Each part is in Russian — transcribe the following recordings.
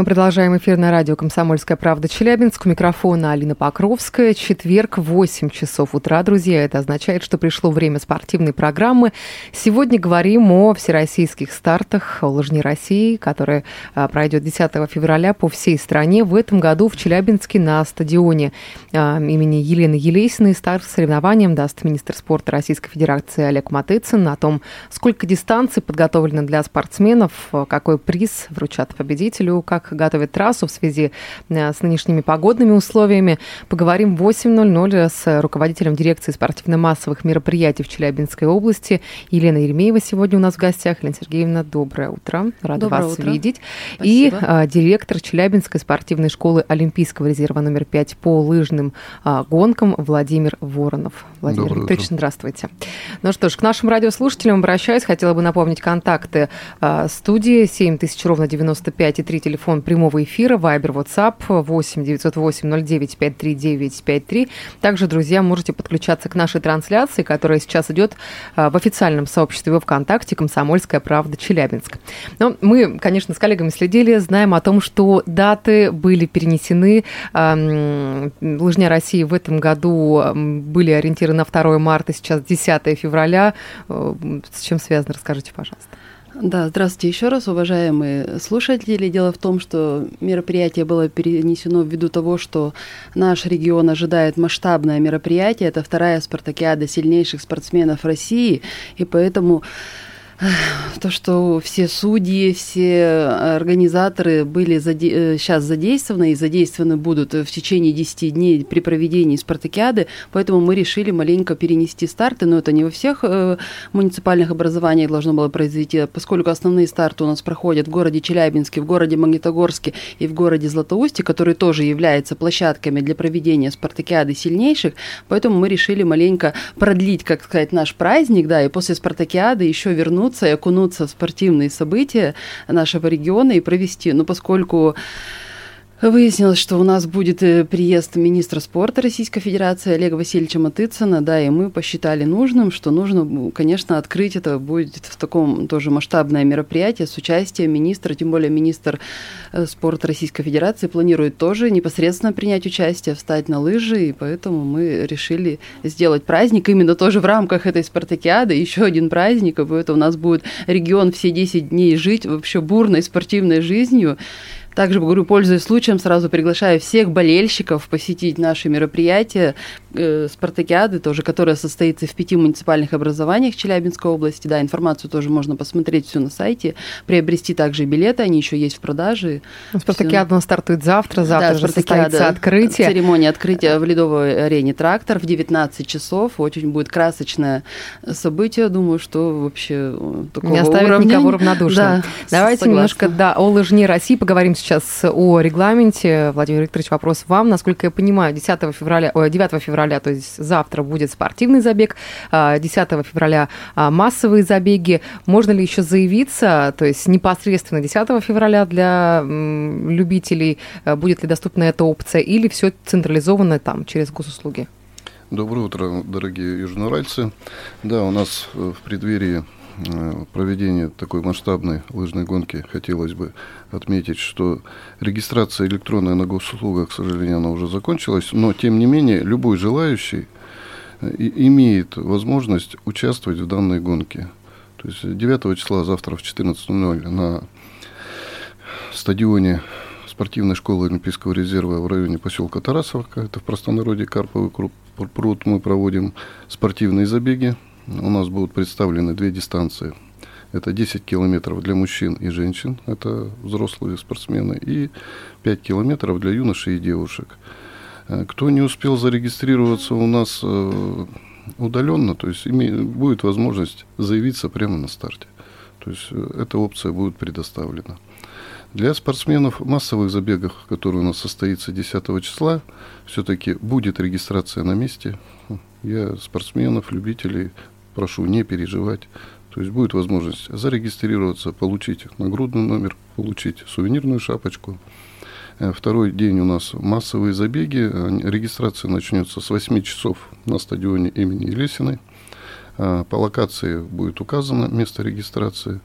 Мы продолжаем эфир на радио «Комсомольская правда» Челябинск. У микрофона Алина Покровская. Четверг, 8 часов утра, друзья. Это означает, что пришло время спортивной программы. Сегодня говорим о всероссийских стартах, о лыжне России, которая а, пройдет 10 февраля по всей стране. В этом году в Челябинске на стадионе а, имени Елены Елесиной старт соревнованиям даст министр спорта Российской Федерации Олег Матыцын о том, сколько дистанций подготовлено для спортсменов, какой приз вручат победителю, как готовят трассу в связи э, с нынешними погодными условиями. Поговорим в 8.00 с руководителем дирекции спортивно-массовых мероприятий в Челябинской области Елена Еремеева сегодня у нас в гостях. Елена Сергеевна, доброе утро. Рада доброе вас утро. видеть. Спасибо. И а, директор Челябинской спортивной школы Олимпийского резерва номер 5 по лыжным а, гонкам Владимир Воронов. Владимир доброе Викторович, утро. здравствуйте. Ну что ж, к нашим радиослушателям обращаюсь. Хотела бы напомнить контакты а, студии 7000 ровно 95 и 3 телефон телефон прямого эфира, Viber, WhatsApp 8 908 09 539 53. Также, друзья, можете подключаться к нашей трансляции, которая сейчас идет а, в официальном сообществе ВКонтакте «Комсомольская правда Челябинск». Но мы, конечно, с коллегами следили, знаем о том, что даты были перенесены. Лыжня России в этом году были ориентированы на 2 марта, сейчас 10 февраля. Э, с чем связано, расскажите, пожалуйста. Да, здравствуйте еще раз, уважаемые слушатели. Дело в том, что мероприятие было перенесено ввиду того, что наш регион ожидает масштабное мероприятие. Это вторая спартакиада сильнейших спортсменов России, и поэтому то, что все судьи, все организаторы были заде... сейчас э, задействованы и задействованы будут в течение 10 дней при проведении спартакиады, поэтому мы решили маленько перенести старты, но это не во всех э, муниципальных образованиях должно было произойти, поскольку основные старты у нас проходят в городе Челябинске, в городе Магнитогорске и в городе Златоусте, которые тоже являются площадками для проведения спартакиады сильнейших, поэтому мы решили маленько продлить, как сказать, наш праздник, да, и после спартакиады еще вернуться вернуться и окунуться в спортивные события нашего региона и провести. Но поскольку Выяснилось, что у нас будет э, приезд министра спорта Российской Федерации Олега Васильевича Матыцына, да, и мы посчитали нужным, что нужно, конечно, открыть это будет в таком тоже масштабное мероприятие с участием министра, тем более министр э, спорта Российской Федерации планирует тоже непосредственно принять участие, встать на лыжи, и поэтому мы решили сделать праздник именно тоже в рамках этой спартакиады, еще один праздник, и поэтому у нас будет регион все 10 дней жить вообще бурной спортивной жизнью, также, говорю, пользуясь случаем, сразу приглашаю всех болельщиков посетить наши мероприятия э, Спартакиады, тоже, которая состоится в пяти муниципальных образованиях Челябинской области. Да, информацию тоже можно посмотреть всю на сайте, приобрести также билеты, они еще есть в продаже. Ну, Спартакиада у стартует завтра, завтра да, же состоится открытие. Церемония открытия в ледовой арене «Трактор» в 19 часов. Очень будет красочное событие. Думаю, что вообще э, такого Не оставит уровня... никого равнодушным. Да, Давайте согласна. немножко да, о лыжне России поговорим сейчас о регламенте. Владимир Викторович, вопрос вам. Насколько я понимаю, 10 февраля, ой, 9 февраля, то есть завтра будет спортивный забег, 10 а, февраля а, массовые забеги. Можно ли еще заявиться, то есть непосредственно 10 февраля для любителей, а, будет ли доступна эта опция, или все централизовано там через госуслуги? Доброе утро, дорогие южноуральцы. Да, у нас э, в преддверии проведения такой масштабной лыжной гонки хотелось бы отметить, что регистрация электронная на госуслугах, к сожалению, она уже закончилась, но тем не менее любой желающий э, имеет возможность участвовать в данной гонке. То есть 9 числа завтра в 14.00 на стадионе спортивной школы Олимпийского резерва в районе поселка Тарасовка, это в простонародье Карповый пруд, мы проводим спортивные забеги у нас будут представлены две дистанции. Это 10 километров для мужчин и женщин, это взрослые спортсмены, и 5 километров для юношей и девушек. Э, кто не успел зарегистрироваться у нас э, удаленно, то есть будет возможность заявиться прямо на старте. То есть э, эта опция будет предоставлена. Для спортсменов в массовых забегах, которые у нас состоится 10 числа, все-таки будет регистрация на месте. Я спортсменов, любителей прошу не переживать. То есть будет возможность зарегистрироваться, получить нагрудный номер, получить сувенирную шапочку. Э, Второй день у нас массовые забеги. Они- Регистрация начнется с 8 часов на стадионе имени Елесиной. А, По локации будет указано место регистрации.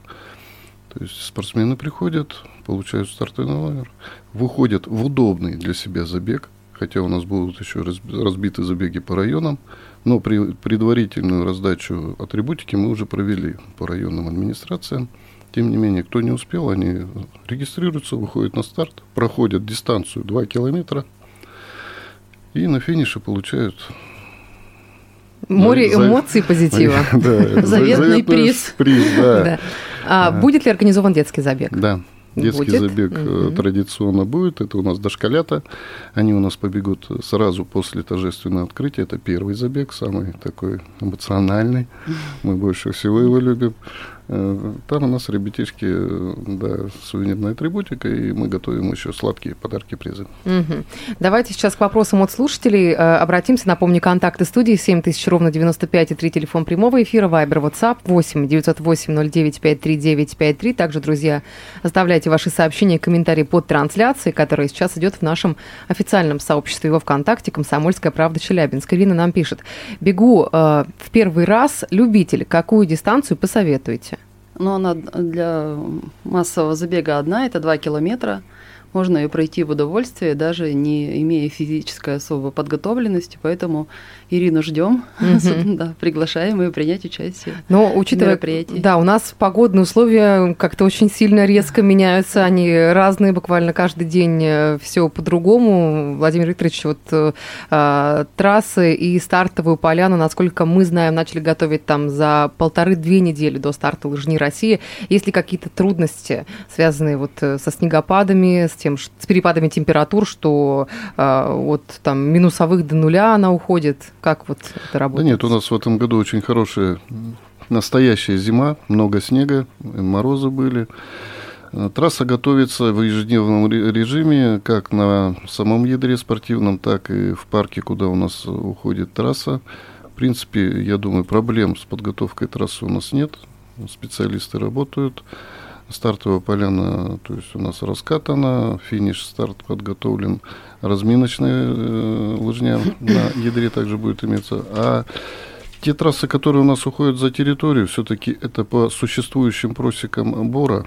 То есть спортсмены приходят, получают стартовый номер, выходят в удобный для себя забег, хотя у нас будут еще раз- разбиты забеги по районам, но при, предварительную раздачу атрибутики мы уже провели по районным администрациям. Тем не менее, кто не успел, они регистрируются, выходят на старт, проходят дистанцию 2 километра и на финише получают Море за- эмоций и позитива. Да, это Заветный приз. Приз, да. Да. А Будет ли организован детский забег? Да. Детский Будет? забег Мгм. традиционно будет. Это у нас дошколята. Они у нас побегут сразу после торжественного открытия. Это первый забег, самый такой эмоциональный. Мы больше всего его любим. Э, Там у нас ребятишки, э, да, сувенирная атрибутика, и мы готовим еще сладкие подарки, призы. Мгм. Давайте сейчас к вопросам от слушателей э, обратимся. Напомню, контакты студии 7000 ровно 95 и 3 телефон прямого эфира, Вайбер, WhatsApp 8 908 09 539 53. Также, друзья, оставляйте ваши сообщения и комментарии под трансляцией, которая сейчас идет в нашем официальном сообществе во ВКонтакте «Комсомольская правда Челябинск». Ирина нам пишет. Бегу э, в первый раз. Любитель, какую дистанцию посоветуете? Но она для массового забега одна, это 2 километра. Можно ее пройти в удовольствие, даже не имея физической особой подготовленности. Поэтому Ирину ждем, да, приглашаем ее принять участие. Но учитывая, да, у нас погодные условия как-то очень сильно резко меняются, они разные, буквально каждый день все по-другому. Владимир Викторович, вот э, а, трассы и стартовую поляну, насколько мы знаем, начали готовить там за полторы-две недели до старта лыжни России. Есть ли какие-то трудности, связанные вот э, со снегопадами, с тем, ш- с перепадами температур, что а, от там минусовых до нуля она уходит? Как вот это Да работает? нет, у нас в этом году очень хорошая настоящая зима, много снега, э, морозы были. Э, Трасса готовится в ежедневном ре- режиме, как на самом ядре спортивном, так и в парке, куда у нас э, уходит трасса. В принципе, я думаю, проблем с подготовкой трассы у нас нет. Специалисты работают. Стартовая поляна, то есть у нас раскатана, финиш, старт подготовлен, разминочная э, лыжня на ядре также будет иметься. А те трассы, которые у нас уходят за территорию, все-таки это по существующим просекам бора.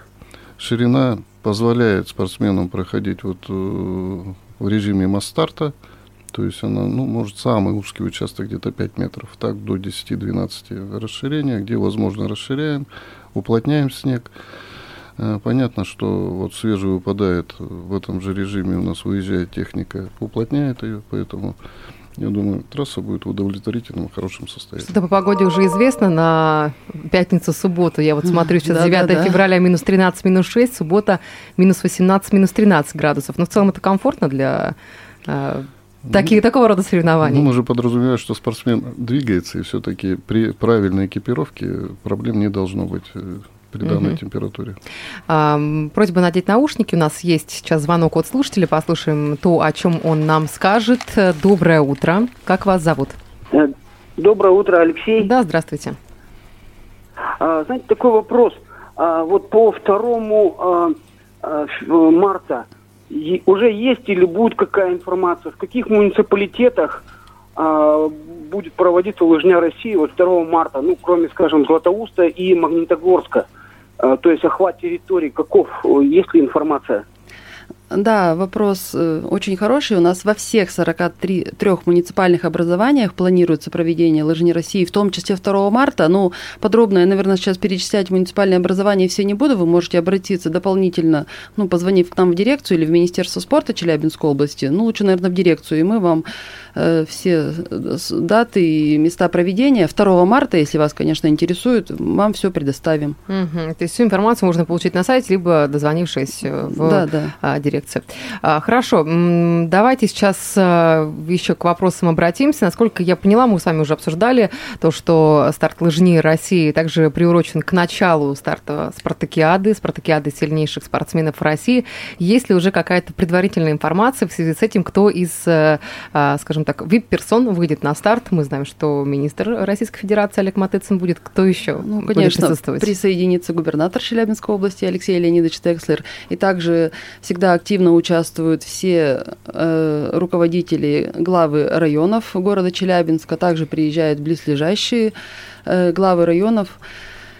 Ширина позволяет спортсменам проходить вот э, в режиме масс-старта. То есть она, ну, может, самый узкий участок где-то 5 метров, так до 10-12 расширения, где возможно расширяем, уплотняем снег. Э, Понятно, что вот свежий выпадает в этом же режиме, у нас выезжает техника, уплотняет ее, поэтому я думаю, трасса будет в удовлетворительном хорошем состоянии. Что-то по погоде уже известно на пятницу, субботу. Я вот смотрю, сейчас Да, 9 да, да. февраля минус 13, минус 6, суббота минус 18, минус 13 градусов. Но в целом это комфортно для э, таких, такого рода соревнований. Ну, мы же подразумеваем, что спортсмен двигается, и все-таки при правильной экипировке проблем не должно быть э, при данной Мгм. температуре. А, просьба надеть наушники. У нас есть сейчас звонок от слушателя. Послушаем то, о чем он нам скажет. Э, Доброе утро. Как вас зовут? Э, Доброе утро, Алексей. Да, здравствуйте. А, знаете, такой вопрос. А, вот по 2 а, а, ф- марта уже есть или будет какая информация, в каких муниципалитетах будет проводиться лыжня России вот 2 марта, ну, кроме, скажем, Златоуста и Магнитогорска? А, то есть охват территории каков? Э, Есть ли информация? Да, вопрос э, очень хороший. У нас во всех 43 трех муниципальных образованиях планируется проведение лыжни России, в том числе 2 марта. Ну, подробно я, наверное, сейчас перечислять муниципальные образования все не буду. Вы можете обратиться дополнительно, ну, позвонив к нам в дирекцию или в Министерство спорта Челябинской области. Ну, лучше, наверное, в дирекцию, и мы вам э, все э, даты и места проведения 2 марта, если вас, конечно, интересует, вам все предоставим. Мгм. То есть всю информацию можно получить на сайте, либо дозвонившись э, в Да, да. а, дирекцию дирекции. А, Хорошо, давайте сейчас а, еще к вопросам обратимся. Насколько я поняла, мы с вами уже обсуждали то, что старт лыжни России также приурочен к началу старта спартакиады, спартакиады сильнейших спортсменов России. Есть ли уже какая-то предварительная информация в связи с этим, кто из, а, скажем так, вип-персон выйдет на старт? Мы знаем, что министр Российской Федерации Олег Матыцин будет. Кто еще Ну, будет конечно, присутствовать? присоединится губернатор Челябинской области Алексей Леонидович Текслер. И также всегда активно участвуют все э, руководители, главы районов города Челябинска. Также приезжают близлежащие э, главы районов,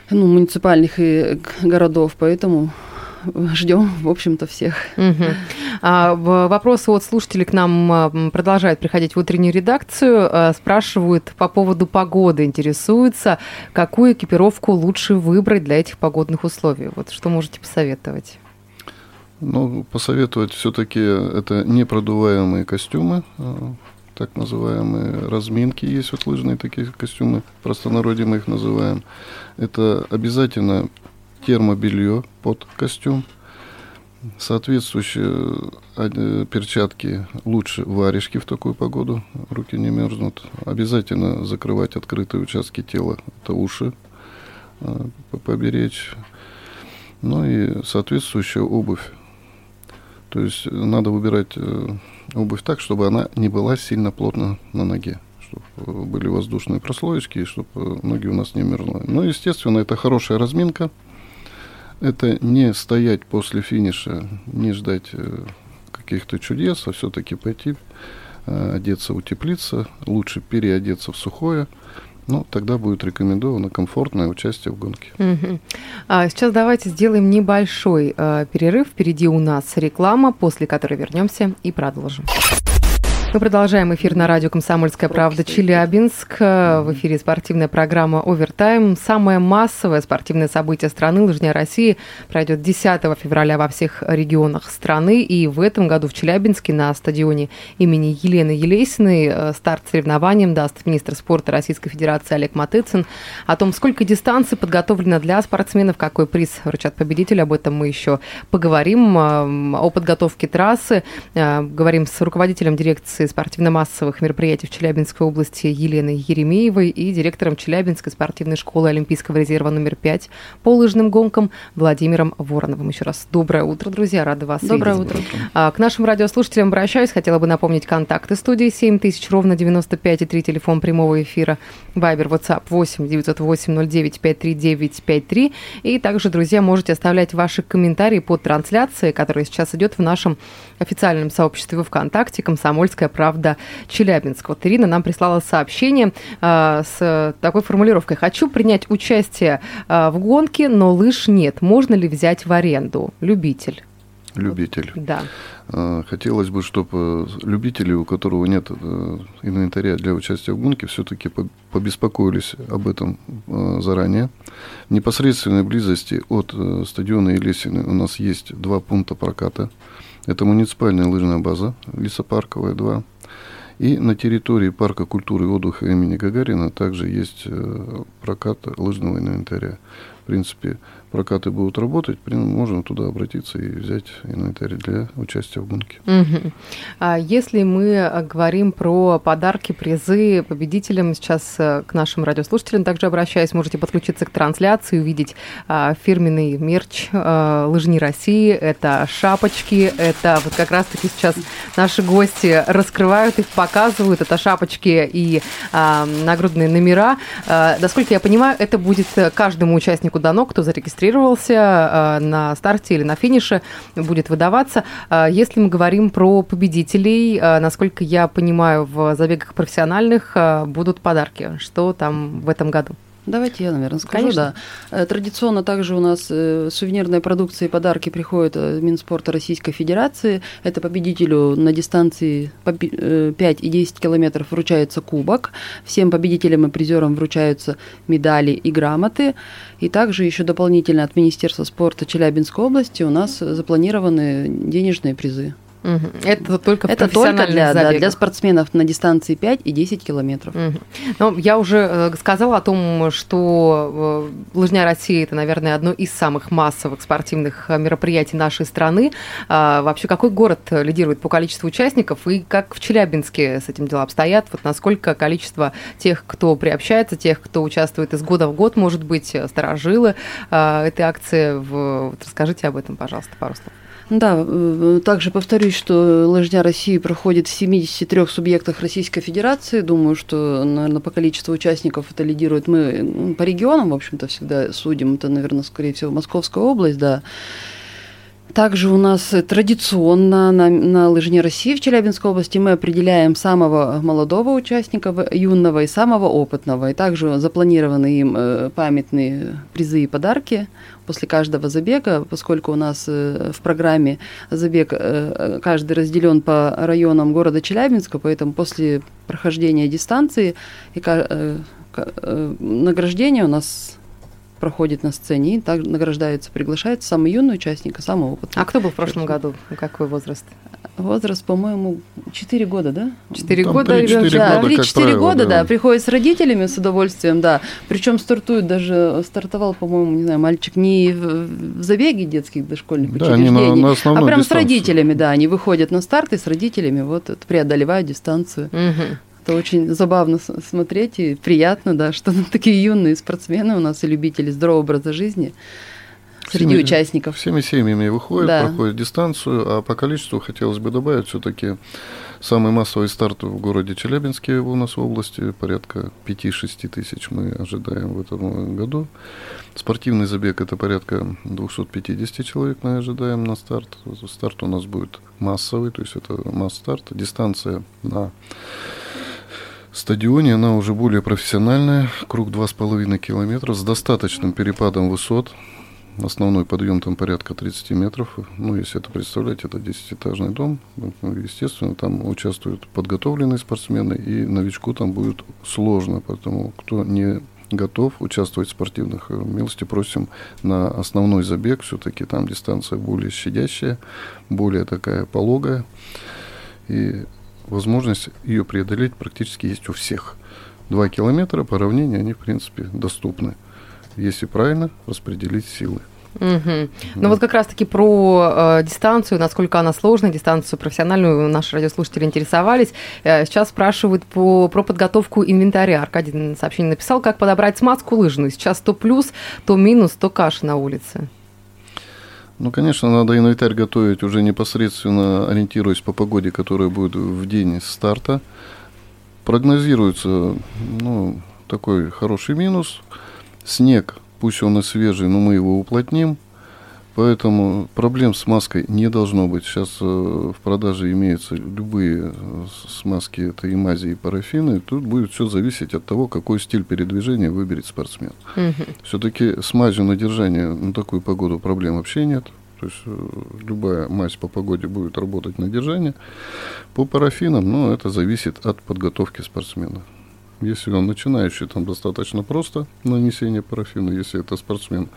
ну, муниципальных и городов. Поэтому ждем, в общем-то, всех. Мгм. А, Вопросы от слушателей к нам а, продолжают приходить в утреннюю редакцию. А, Спрашивают по поводу погоды, интересуются, какую экипировку лучше выбрать для этих погодных условий. Вот что можете посоветовать? Ну, посоветовать все-таки это непродуваемые костюмы, э, так называемые разминки есть вот лыжные такие костюмы, в простонародье мы их называем. Это обязательно термобелье под костюм, соответствующие э, перчатки лучше варежки в такую погоду, руки не мерзнут. Обязательно закрывать открытые участки тела, это уши э, поберечь. Ну и соответствующая обувь. То есть э, надо выбирать э, обувь так, чтобы она не была сильно плотно на ноге. Чтобы были воздушные прослоечки, чтобы ноги у нас не мерзли. Ну, естественно, это хорошая разминка. Это не стоять после финиша, не ждать э, каких-то чудес, а все-таки пойти, э, одеться, утеплиться. Лучше переодеться в сухое. Ну, тогда будет рекомендовано комфортное участие в гонке. А, Сейчас давайте сделаем небольшой э, перерыв. Впереди у нас реклама, после которой вернемся и продолжим. Мы продолжаем эфир на радио «Комсомольская правда» Челябинск. В эфире спортивная программа «Овертайм». Самое массовое спортивное событие страны «Лыжня России» пройдет 10 февраля во всех регионах страны. И в этом году в Челябинске на стадионе имени Елены Елесиной э, старт соревнованиям даст министр спорта Российской Федерации Олег Матыцин. О том, сколько дистанций подготовлено для спортсменов, какой приз вручат победителю, об этом мы еще поговорим. Э, О подготовке трассы. Э, Говорим с руководителем дирекции спортивно-массовых мероприятий в Челябинской области Еленой Еремеевой и директором Челябинской спортивной школы Олимпийского резерва номер 5 по лыжным гонкам Владимиром Вороновым. Еще раз доброе утро, друзья, рада вас Доброе видеть. утро. А, К нашим радиослушателям обращаюсь. Хотела бы напомнить контакты студии 7000, ровно 95 и 3, телефон прямого эфира. Вайбер, WhatsApp 8 908 09 539 53. И также, друзья, можете оставлять ваши комментарии под трансляцией, которая сейчас идет в нашем официальном сообществе ВКонтакте «Комсомольская правда Челябинск». Вот Ирина нам прислала сообщение а, с такой формулировкой. «Хочу принять участие а, в гонке, но лыж нет. Можно ли взять в аренду? Любитель». Любитель. Да. Э, Хотелось бы, чтобы любители, у которого нет э, инвентаря для участия в гонке, все-таки побеспокоились об этом э, заранее. В непосредственной близости от э, стадиона Елесины у нас есть два пункта проката. Это муниципальная лыжная база, лесопарковая 2. И на территории парка культуры и отдыха имени Гагарина также есть э, прокат лыжного инвентаря. В принципе, прокаты будут работать, можно туда обратиться и взять инвентарь для участия в гонке. Мгм. А Если мы э, говорим про подарки, призы победителям, сейчас э, к нашим радиослушателям также обращаюсь, можете подключиться к трансляции, увидеть а, фирменный мерч а, «Лыжни России». Это шапочки, это вот как раз-таки сейчас наши гости раскрывают их, показывают. Это шапочки и а, нагрудные номера. А, Насколько я понимаю, это будет каждому участнику дано, кто зарегистрировался а, на старте или на финише, будет выдаваться. А, Если мы говорим про победителей, а, насколько я понимаю, в забегах профессиональных будут подарки. Что там в этом году? Давайте я, наверное, скажу. Конечно. Да. Э, Традиционно также у нас э, сувенирной продукции и подарки приходят от Минспорта Российской Федерации. Это победителю на дистанции по пи- э, 5 и 10 километров вручается кубок. Всем победителям и призерам вручаются медали и грамоты. И также еще дополнительно от Министерства спорта Челябинской области у нас запланированы денежные призы. Это только Это только для, да, для спортсменов на дистанции 5 и 10 километров. Мгм. Ну, я уже э, сказала о том, что э, Лыжня России это, наверное, одно из самых массовых спортивных э, мероприятий нашей страны. А вообще, какой город лидирует по количеству участников и как в Челябинске с этим дела обстоят? Вот насколько количество тех, кто приобщается, тех, кто участвует из года в год, может быть, сторожилы э, этой акции? Вот расскажите об этом, пожалуйста, пару слов. Да, э, также повторюсь, что лыжня России проходит в 73 субъектах Российской Федерации. Думаю, что, наверное, по количеству участников это лидирует. Мы по регионам, в общем-то, всегда судим. Это, наверное, скорее всего, Московская область, да. Также у нас э, традиционно на, на лыжне России в Челябинской области мы определяем самого молодого участника, юного и самого опытного. И также запланированы им э, памятные призы и подарки после каждого забега, поскольку у нас э, в программе забег каждый разделен по районам города Челябинска, поэтому после прохождения дистанции и награждение у нас проходит на сцене, и так награждается, приглашается самый юный участник и самый опытный. А кто был в прошлом году? Какой возраст? Возраст, по-моему, 4 года, да? Четыре Там года? три-четыре ребенок? Да, года, как 3-4 правило, года, да. да. Приходит с родителями с удовольствием, да. Причем стартует даже, стартовал, по-моему, не знаю, мальчик не в, забеге детских дошкольных Да, учреждений, на- на а прям с дистанцию. родителями, да. Они выходят на старт и с родителями вот преодолевают дистанцию. Мгм. Это очень забавно смотреть и приятно, да, что такие юные спортсмены у нас и любители здорового образа жизни среди Всеми- участников. Всеми семьями выходят, Да. проходят дистанцию, а по количеству хотелось бы добавить все-таки самый массовый старт в городе Челябинске у нас в области, порядка 5-6 тысяч мы ожидаем в этом году. Спортивный забег это порядка 250 человек мы ожидаем на старт. Старт у нас будет массовый, то есть это масс-старт. Дистанция на стадионе, она уже более профессиональная, круг 2,5 километра с достаточным перепадом высот. Основной подъем там порядка 30 метров. Ну, если это представлять, это 10-этажный дом. Ну, Естественно, там участвуют подготовленные спортсмены, и новичку там будет сложно. Поэтому, кто не готов участвовать в спортивных э, милости, просим на основной забег. Все-таки там дистанция более щадящая, более такая пологая. И возможность ее преодолеть практически есть у всех. Два километра по равнине, они, в принципе, доступны, если правильно распределить силы. Мгм. Ну вот как раз-таки про э, дистанцию, насколько она сложная, дистанцию профессиональную наши радиослушатели интересовались. Э, сейчас спрашивают по, про подготовку инвентаря. Аркадий сообщение написал, как подобрать смазку лыжную. Сейчас то плюс, то минус, то каша на улице. Ну, конечно, надо инвентарь готовить уже непосредственно ориентируясь по погоде, которая будет в день старта. Прогнозируется, ну, такой хороший минус. Снег, пусть он и свежий, но мы его уплотним. Поэтому проблем с маской не должно быть. Сейчас э, в продаже имеются любые э, смазки, это и мази, и парафины. Тут будет все зависеть от того, какой стиль передвижения выберет спортсмен. Мгм. Все-таки с мазью на держание на такую погоду проблем вообще нет. То есть э, любая мазь по погоде будет работать на держание. По парафинам, ну, это зависит от подготовки спортсмена. Если он начинающий, там достаточно просто нанесение парафина. Если это спортсмен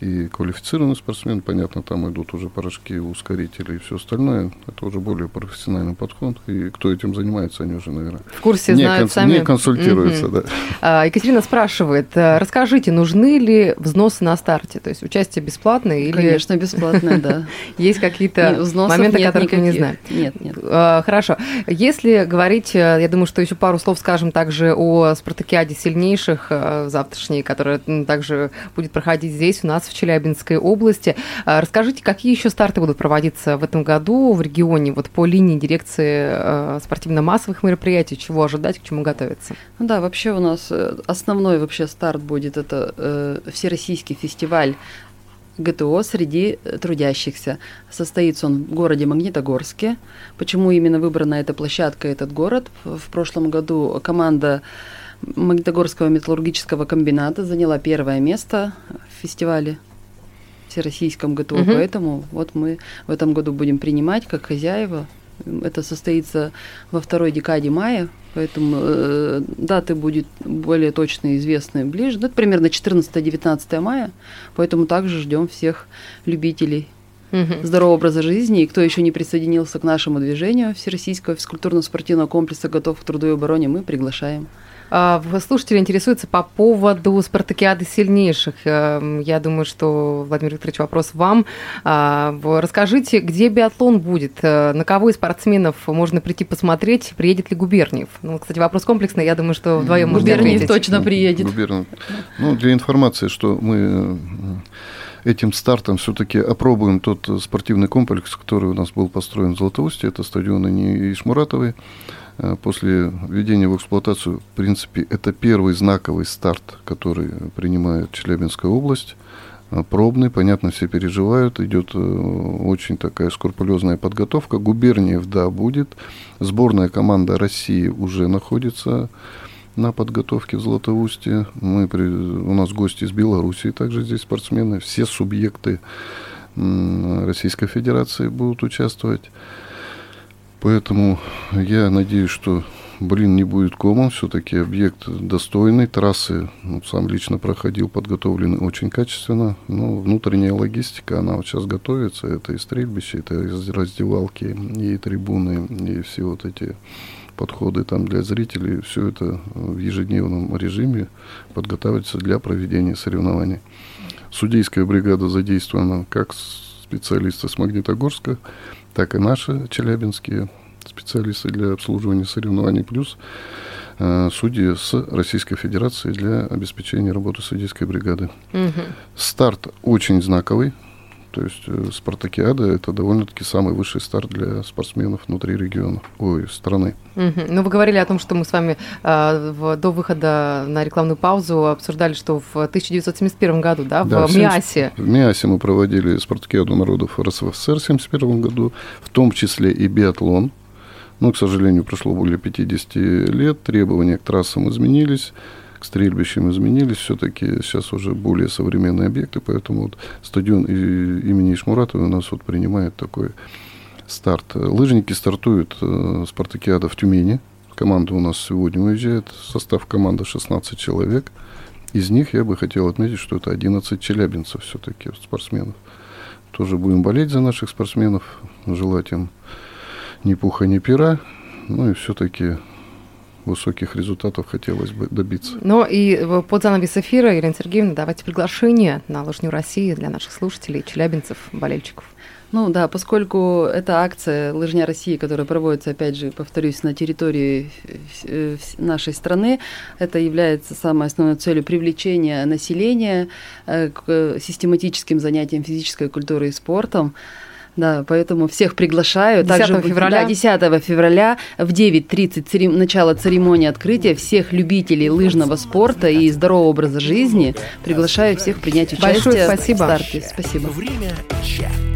и квалифицированный спортсмен, понятно, там идут уже порошки, ускорители и все остальное. Это уже более профессиональный подход. И кто этим занимается, они уже, наверное, В курсе не, знают конс- сами. не консультируются. Мгм. Да. А, Екатерина спрашивает, э, расскажите, нужны ли взносы на старте? То есть участие бесплатное или Конечно, бесплатно, да. есть какие-то моменты, которых мы не знаем? Нет, нет. Э, Хорошо. Если говорить, э, я думаю, что еще пару слов скажем также о спартакиаде сильнейших э, завтрашней, которая также будет проходить здесь, у нас в Челябинской области. Э, Расскажите, какие еще старты будут проводиться в этом году в регионе, вот по линии дирекции э, спортивно-массовых мероприятий, чего ожидать, к чему готовиться? Ну да, вообще у нас э, основной вообще старт будет это э, всероссийский фестиваль ГТО среди э, трудящихся. Состоится он в городе Магнитогорске. Почему именно выбрана эта площадка, этот город? В прошлом году команда Магнитогорского металлургического комбината заняла первое место в фестивале всероссийском ГТО, Мгм. поэтому вот мы в этом году будем принимать как хозяева. Это состоится во второй декаде мая, поэтому э, даты будут более точно известны ближе. Ну, это примерно 14-19 мая, поэтому также ждем всех любителей Мгм. здорового образа жизни. И кто еще не присоединился к нашему движению Всероссийского физкультурно-спортивного комплекса «Готов к труду и обороне», мы приглашаем. А, Слушатели интересуются по поводу спартакиады сильнейших. Эм, Я думаю, что, Владимир Викторович, вопрос вам. А, Расскажите, где биатлон будет? Э, На кого из спортсменов можно прийти посмотреть? Приедет ли Губерниев? Ну, кстати, вопрос комплексный. Я думаю, что вдвоем можете Губерниев ответить. точно приедет. Губерн- Ну, для информации, что мы м, этим стартом все-таки опробуем тот э, спортивный комплекс, который у нас был построен в Златоусте, это стадион имени Ишмуратовой. Э, После введения в эксплуатацию, в принципе, это первый знаковый старт, который принимает Челябинская область. Э, Пробный, понятно, все переживают, идет э, очень такая скрупулезная подготовка. Губерниев, да, будет. Сборная команда России уже находится на подготовке в Златоусте. Мы у нас гости из Белоруссии, также здесь спортсмены. Все субъекты Российской Федерации будут участвовать. Поэтому я надеюсь, что блин не будет комом. Все-таки объект достойный. Трассы ну, сам лично проходил, подготовлены очень качественно. Но внутренняя логистика, она вот сейчас готовится. Это и стрельбище, это и раздевалки, и трибуны, и все вот эти подходы там для зрителей. Все это в ежедневном режиме подготавливается для проведения соревнований. Судейская бригада задействована как специалисты с Магнитогорска, так и наши челябинские специалисты для обслуживания соревнований, плюс э, судьи с Российской Федерации для обеспечения работы судейской бригады. Мгм. Старт очень знаковый. То есть э, спартакиада это довольно-таки самый высший старт для спортсменов внутри региона, ой, страны. Мгм. Ну, вы говорили о том, что мы с вами а, в- до выхода на рекламную паузу обсуждали, что в 1971 году, да, в Да, в 70 МИАСе В МИАСе мы проводили спартакиаду народов РСФСР в 1971 году, в том числе и биатлон. Но, к сожалению, прошло более 50 лет, требования к трассам изменились, к стрельбищам изменились, все-таки сейчас уже более современные объекты, поэтому вот стадион имени Ишмуратова у нас вот принимает такой старт. Лыжники стартуют э, спартакиада в Тюмени. Команда у нас сегодня уезжает, состав команды 16 человек. Из них я бы хотел отметить, что это 11 челябинцев все-таки, спортсменов. Тоже будем болеть за наших спортсменов, желать им ни пуха, ни пера. Ну и все-таки высоких результатов хотелось бы добиться. Но и в- под занавес эфира, Ирина Сергеевна, давайте приглашение на Лыжню России для наших слушателей, челябинцев, болельщиков. Ну да, поскольку это акция «Лыжня России», которая проводится, опять же, повторюсь, на территории э, нашей страны, это является самой основной целью привлечения населения э, к э, систематическим занятиям физической культурой и спортом. Да, поэтому всех приглашаю. 10 будет- февраля? Да, 10 февраля в 9.30 церем- начало церемонии открытия. Всех любителей лыжного спорта и здорового образа жизни приглашаю всех принять участие Большое спасибо. в старте. Спасибо. Время чат.